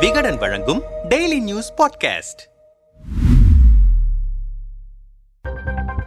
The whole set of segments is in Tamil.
விகடன் வழங்கும் டெய்லி நியூஸ் பாட்காஸ்ட்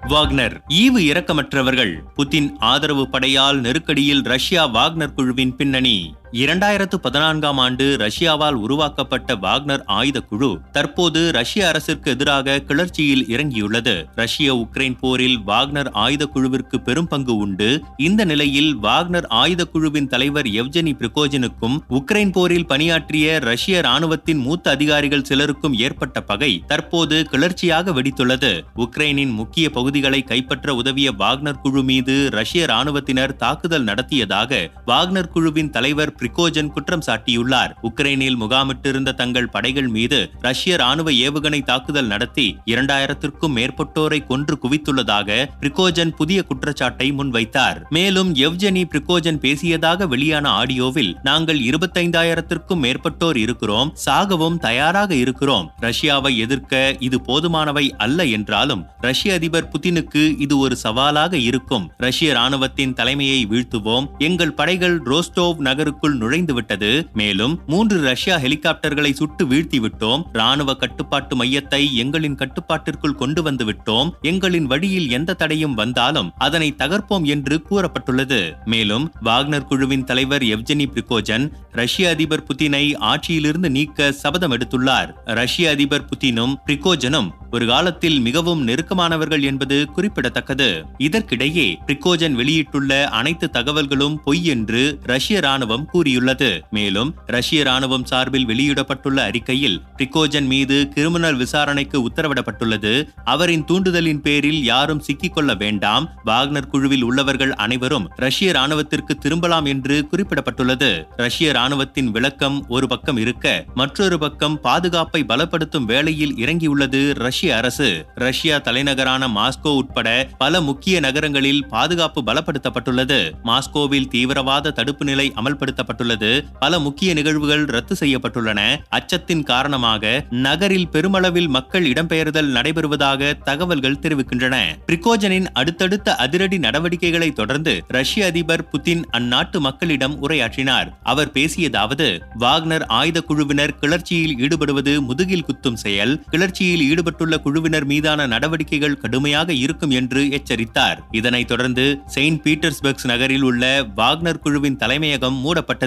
வாக்னர் ஈவு இரக்கமற்றவர்கள் புதின் ஆதரவு படையால் நெருக்கடியில் ரஷ்யா வாக்னர் குழுவின் பின்னணி. இரண்டாயிரத்து பதினான்காம் ஆண்டு ரஷ்யாவால் உருவாக்கப்பட்ட வாக்னர் ஆயுத குழு தற்போது ரஷ்ய அரசிற்கு எதிராக கிளர்ச்சியில் இறங்கியுள்ளது. ரஷ்ய உக்ரைன் போரில் வாக்னர் ஆயுத குழுவிற்கு பெரும் பங்கு உண்டு. இந்த நிலையில் வாக்னர் ஆயுத குழுவின் தலைவர் எவ்ஜெனி பிரிகோஜனுக்கும் உக்ரைன் போரில் பணியாற்றிய ரஷ்ய ராணுவத்தின் மூத்த அதிகாரிகள் சிலருக்கும் ஏற்பட்ட பகை தற்போது கிளர்ச்சியாக வெடித்துள்ளது. உக்ரைனின் முக்கிய பகுதிகளை கைப்பற்ற உதவிய வாக்னர் குழு மீது ரஷ்ய ராணுவத்தினர் தாக்குதல் நடத்தியதாக வாக்னர் குழுவின் தலைவர் பிரிகோஜன் குற்றம் சாட்டியுள்ளார். உக்ரைனில் முகாமிட்டிருந்த தங்கள் படைகள் மீது ரஷ்ய ராணுவ ஏவுகணை தாக்குதல் நடத்தி இரண்டாயிரத்திற்கும் மேற்பட்டோரை கொன்று குவித்துள்ளதாக பிரிகோஜன் புதிய குற்றச்சாட்டை முன்வைத்தார். மேலும் எவ்ஜெனி பிரிகோஜன் பேசியதாக வெளியான ஆடியோவில் நாங்கள் இருபத்தைந்தாயிரத்திற்கும் மேற்பட்டோர் இருக்கிறோம் சாகவும் தயாராக இருக்கிறோம். ரஷ்யாவை எதிர்க்க இது போதுமானவை அல்ல என்றாலும் ரஷ்ய அதிபர் புதினுக்கு இது ஒரு சவாலாக இருக்கும். ரஷ்ய ராணுவத்தின் தலைமையை வீழ்த்துவோம். எங்கள் படைகள் ரோஸ்டோவ் நகருக்குள் நுழைந்து விட்டது மேலும் மூன்று ரஷ்யா ஹெலிகாப்டர்களை சுட்டு வீழ்த்தி விட்டோம் ராணுவ கட்டுப்பாட்டு மையத்தை எங்களின் கட்டுப்பாட்டிற்குள் கொண்டு வந்து விட்டோம். எங்களின் வழியில் எந்த தடையும் வந்தாலும் அதனை தகர்ப்போம் என்று கூறப்பட்டுள்ளது. மேலும் வாக்னர் குழுவின் தலைவர் எவ்ஜெனி பிரிகோஜன் ரஷ்ய அதிபர் புதினை ஆட்சியிலிருந்து நீக்க சபதம் எடுத்துள்ளார். ரஷ்ய அதிபர் புதினும் பிரிகோஜனும் ஒரு காலத்தில் மிகவும் நெருக்கமானவர்கள் என்பது குறிப்பிடத்தக்கது. இதற்கிடையே பிரிகோஜன் வெளியிட்டுள்ள அனைத்து தகவல்களும் பொய் என்று ரஷ்ய ராணுவம் கூறி கூறியுள்ளது. மேலும் ரஷ்ய ராணுவம் சார்பில் வெளியிடப்பட்டுள்ள அறிக்கையில் பிரிகோஜன் மீது கிரிமினல் விசாரணைக்கு உத்தரவிடப்பட்டுள்ளது. அவரின் தூண்டுதலின் பேரில் யாரும் சிக்கிக்கொள்ள வேண்டாம். வாக்னர் குழுவில் உள்ளவர்கள் அனைவரும் ரஷ்ய ராணுவத்திற்கு திரும்பலாம் என்று குறிப்பிடப்பட்டுள்ளது. ரஷ்ய ராணுவத்தின் விளக்கம் ஒரு பக்கம் இருக்க மற்றொரு பக்கம் பாதுகாப்பை பலப்படுத்தும் வேளையில் இறங்கியுள்ளது ரஷ்ய அரசு. ரஷ்யா தலைநகரான மாஸ்கோ உட்பட பல முக்கிய நகரங்களில் பாதுகாப்பு பலப்படுத்தப்பட்டுள்ளது. மாஸ்கோவில் தீவிரவாத தடுப்பு நிலை அமல்படுத்தப்பட்டுள்ளது பல முக்கிய நிகழ்வுகள் ரத்து செய்யப்பட்டுள்ளன. அச்சத்தின் காரணமாக நகரில் பெருமளவில் மக்கள் இடம்பெயர்தல் நடைபெறுவதாக தகவல்கள் தெரிவிக்கின்றன. பிரிகோஜனின் அடுத்தடுத்த அதிரடி நடவடிக்கைகளை தொடர்ந்து ரஷ்ய அதிபர் புதின் அந்நாட்டு மக்களிடம் உரையாற்றினார். அவர் பேசியதாவது வாக்னர் ஆயுத குழுவினர் கிளர்ச்சியில் ஈடுபடுவது முதுகில் குத்தும் செயல் கிளர்ச்சியில் ஈடுபட்டுள்ள குழுவினர் மீதான நடவடிக்கைகள் கடுமையாக இருக்கும் என்று எச்சரித்தார். இதனைத் தொடர்ந்து செயின்ட் பீட்டர்ஸ்பர்க் நகரில் உள்ள வாக்னர் குழுவின் தலைமையகம் மூடப்பட்டது.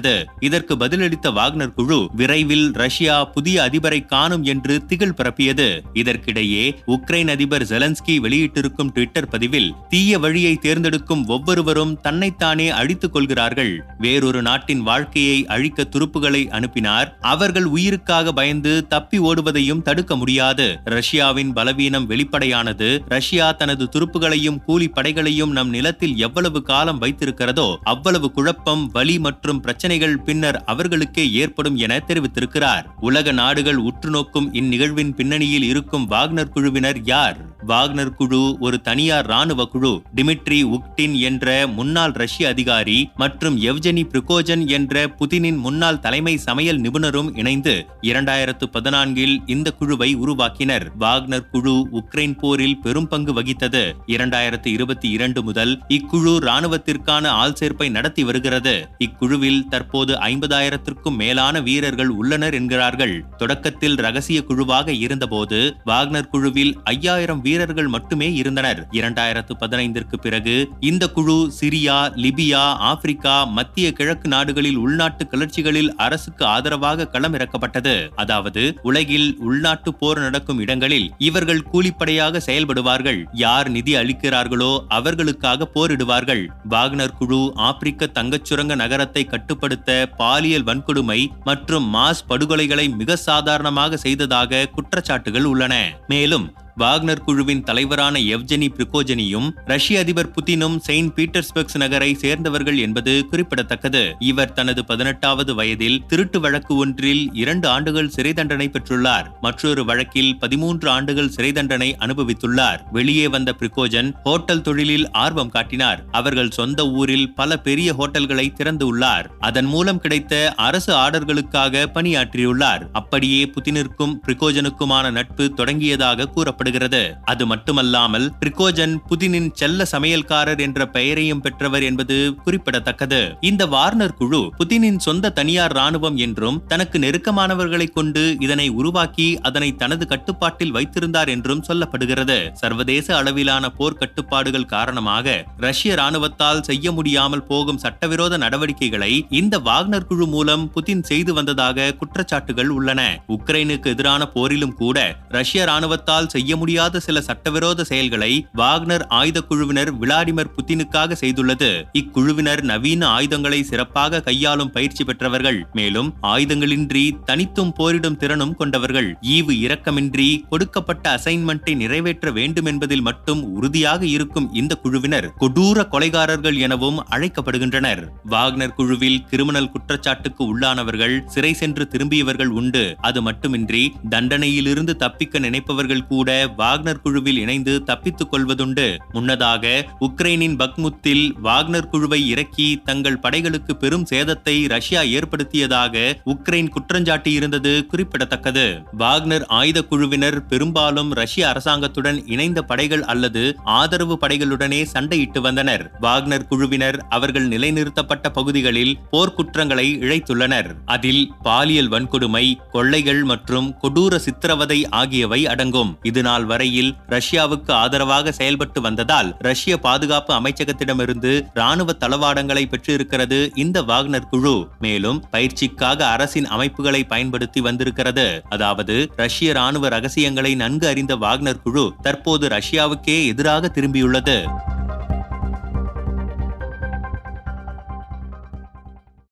இதற்கு பதிலளித்த வாக்னர் குழு விரைவில் ரஷ்யா புதிய அதிபரை காணும் என்று திகில் பரப்பியது. இதற்கிடையே உக்ரைன் அதிபர் ஜெலன்ஸ்கி வெளியிட்டிருக்கும் ட்விட்டர் பதிவில் தீய வழியை தேர்ந்தெடுக்கும் ஒவ்வொருவரும் தன்னைத்தானே அழித்துக் கொள்கிறார்கள். வேறொரு நாட்டின் வாழ்க்கையை அழிக்க துருப்புகளை அனுப்பினார். அவர்கள் உயிருக்காக பயந்து தப்பி ஓடுவதையும் தடுக்க முடியாது. ரஷ்யாவின் பலவீனம் வெளிப்படையானது. ரஷ்யா தனது துருப்புகளையும் கூலி படைகளையும் நம் நிலத்தில் எவ்வளவு காலம் வைத்திருக்கிறதோ அவ்வளவு குழப்பம் வலி மற்றும் பிரச்சனை பிரச்சனைகள் பின்னர் அவர்களுக்கே ஏற்படும் என தெரிவித்திருக்கிறார். உலக நாடுகள் உற்று நோக்கும் இந்நிகழ்வின் பின்னணியில் இருக்கும் வாக்னர் குழுவினர் யார்? வாக்னர் குழு ஒரு தனியார் ராணுவ குழு டிமிட்ரி உக்டின் என்ற முன்னாள் ரஷ்ய அதிகாரி மற்றும் எவ்ஜெனி பிரிகோஜன் என்ற புதினின் முன்னாள் தலைமை சமையல் நிபுணரும் இணைந்து இரண்டாயிரத்து பதினான்கில் இந்த குழுவை உருவாக்கினர். வாக்னர் குழு உக்ரைன் போரில் பெரும் பங்கு வகித்தது. இரண்டாயிரத்து இருபத்தி இரண்டு முதல் இக்குழு ராணுவத்திற்கான ஆள் சேர்ப்பை நடத்தி வருகிறது. இக்குழுவில் தற்போது ஐம்பதாயிரத்திற்கும் மேலான வீரர்கள் உள்ளனர் என்கிறார்கள். தொடக்கத்தில் ரகசிய குழுவாக இருந்தபோது வாக்னர் குழுவில் ஐயாயிரம் வீரர்கள் மட்டுமே இருந்தனர். இரண்டாயிரத்து பதினைந்திற்கு பிறகு இந்த குழு சிரியா லிபியா ஆப்பிரிக்கா மத்திய கிழக்கு நாடுகளில் உள்நாட்டு கிளர்ச்சிகளில் அரசுக்கு ஆதரவாக களமிறக்கப்பட்டது. அதாவது உலகில் உள்நாட்டு போர் நடக்கும் இடங்களில் இவர்கள் கூலிப்படையாக செயல்படுவார்கள். யார் நிதி அளிக்கிறார்களோ அவர்களுக்காக போரிடுவார்கள். வாக்னர் குழு ஆப்பிரிக்க தங்கச்சுரங்க நகரத்தை கட்டுப்படுத்த பாலியல் வன்கொடுமை மற்றும் மாஸ் படுகொலைகளை மிக சாதாரணமாக செய்ததாக குற்றச்சாட்டுகள் உள்ளன. மேலும் வாக்னர் குழுவின் தலைவரான எவ்ஜெனி பிரிகோஜனியும் ரஷ்ய அதிபர் புதினும் செயின்ட் பீட்டர்ஸ்பர்க்ஸ் நகரை சேர்ந்தவர்கள் என்பது குறிப்பிடத்தக்கது. இவர் தனது பதினெட்டாவது வயதில் திருட்டு வழக்கு ஒன்றில் இரண்டு ஆண்டுகள் சிறை தண்டனை பெற்றுள்ளார். மற்றொரு வழக்கில் பதிமூன்று ஆண்டுகள் சிறை தண்டனை அனுபவித்துள்ளார். வெளியே வந்த பிரிகோஜன் ஹோட்டல் தொழிலில் ஆர்வம் காட்டினார். அவர்கள் சொந்த ஊரில் பல பெரிய ஹோட்டல்களை திறந்து உள்ளார். அதன் மூலம் கிடைத்த அரசு ஆர்டர்களுக்காக பணியாற்றியுள்ளார். அப்படியே புதினிற்கும் பிரிகோஜனுக்குமான நட்பு தொடங்கியதாக கூறப்பட்டது. கூறப்படுகிறது அது மட்டுமல்லாமல் ட்ரிகோஜன் புதினின் செல்ல சமையல்காரர் என்ற பெயரையும் பெற்றவர் என்பது குறிப்பிடத்தக்கது. இந்த வார்னர் குழு புதினின் சொந்த தனியார் ராணுவம் என்றும் தனக்கு நெருக்கமானவர்களை கொண்டு இதனை உருவாக்கி அதனை தனது கட்டுப்பாட்டில் வைத்திருந்தார் என்றும் சொல்லப்படுகிறது. சர்வதேச அளவிலான போர் கட்டுப்பாடுகள் காரணமாக ரஷ்ய ராணுவத்தால் செய்ய முடியாமல் போகும் சட்டவிரோத நடவடிக்கைகளை இந்த வாக்னர் குழு மூலம் புதின் செய்து வந்ததாக குற்றச்சாட்டுகள் உள்ளன. உக்ரைனுக்கு எதிரான போரிலும் கூட ரஷ்ய ராணுவத்தால் செய்ய முடியாத சில சட்டவிரோத செயல்களை வாக்னர் ஆயுத குழுவினர் விளாடிமிர் புத்தினுக்காக செய்துள்ளது. இக்குழுவினர் நவீன ஆயுதங்களை சிறப்பாக கையாளும் பயிற்சி பெற்றவர்கள். மேலும் ஆயுதங்களின்றி தனித்தும் போரிடும் திறனும் கொண்டவர்கள். ஈவு இரக்கமின்றி கொடுக்கப்பட்ட அசைன்மெண்ட்டை நிறைவேற்ற வேண்டும் என்பதில் மட்டும் உறுதியாக இருக்கும் இந்த குழுவினர் கொடூர கொலைகாரர்கள் எனவும் அழைக்கப்படுகின்றனர். வாக்னர் குழுவில் கிரிமினல் குற்றச்சாட்டுக்கு உள்ளானவர்கள் சிறை சென்று திரும்பியவர்கள் உண்டு. அது மட்டுமின்றி தண்டனையிலிருந்து தப்பிக்க நினைப்பவர்கள் கூட வாக்னர் குழுவில் இணைந்து தப்பித்துக் கொள்வதுண்டு. முன்னதாக உக்ரைனின் பக்முத்தில் வாக்னர் குழுவை இறக்கி தங்கள் படைகளுக்கு பெரும் சேதத்தை ரஷ்யா ஏற்படுத்தியதாக உக்ரைன் குற்றஞ்சாட்டியிருந்தது குறிப்பிடத்தக்கது. வாக்னர் ஆயுத குழுவினர் பெரும்பாலும் ரஷ்ய அரசாங்கத்துடன் இணைந்த படைகள் அல்லது ஆதரவு படைகளுடனே சண்டையிட்டு வந்தனர். வாக்னர் குழுவினர் அவர்கள் நிலைநிறுத்தப்பட்ட பகுதிகளில் போர்க்குற்றங்களை இழைத்துள்ளனர். அதில் பாலியல் வன்கொடுமை கொள்ளைகள் மற்றும் கொடூர சித்திரவதை ஆகியவை அடங்கும். இது நாள் வரையில் ரஷ்யாவுக்கு ஆதரவாக செயல்பட்டு வந்ததால் ரஷ்ய பாதுகாப்பு அமைச்சகத்திடமிருந்து ராணுவ தளவாடங்களை பெற்றிருக்கிறது இந்த வாக்னர் குழு. மேலும் பயிற்சிக்காக அரசின் அமைப்புகளை பயன்படுத்தி வந்திருக்கிறது. அதாவது ரஷ்ய ராணுவ ரகசியங்களை நன்கு அறிந்த வாக்னர் குழு தற்போது ரஷ்யாவுக்கே எதிராக திரும்பியுள்ளது.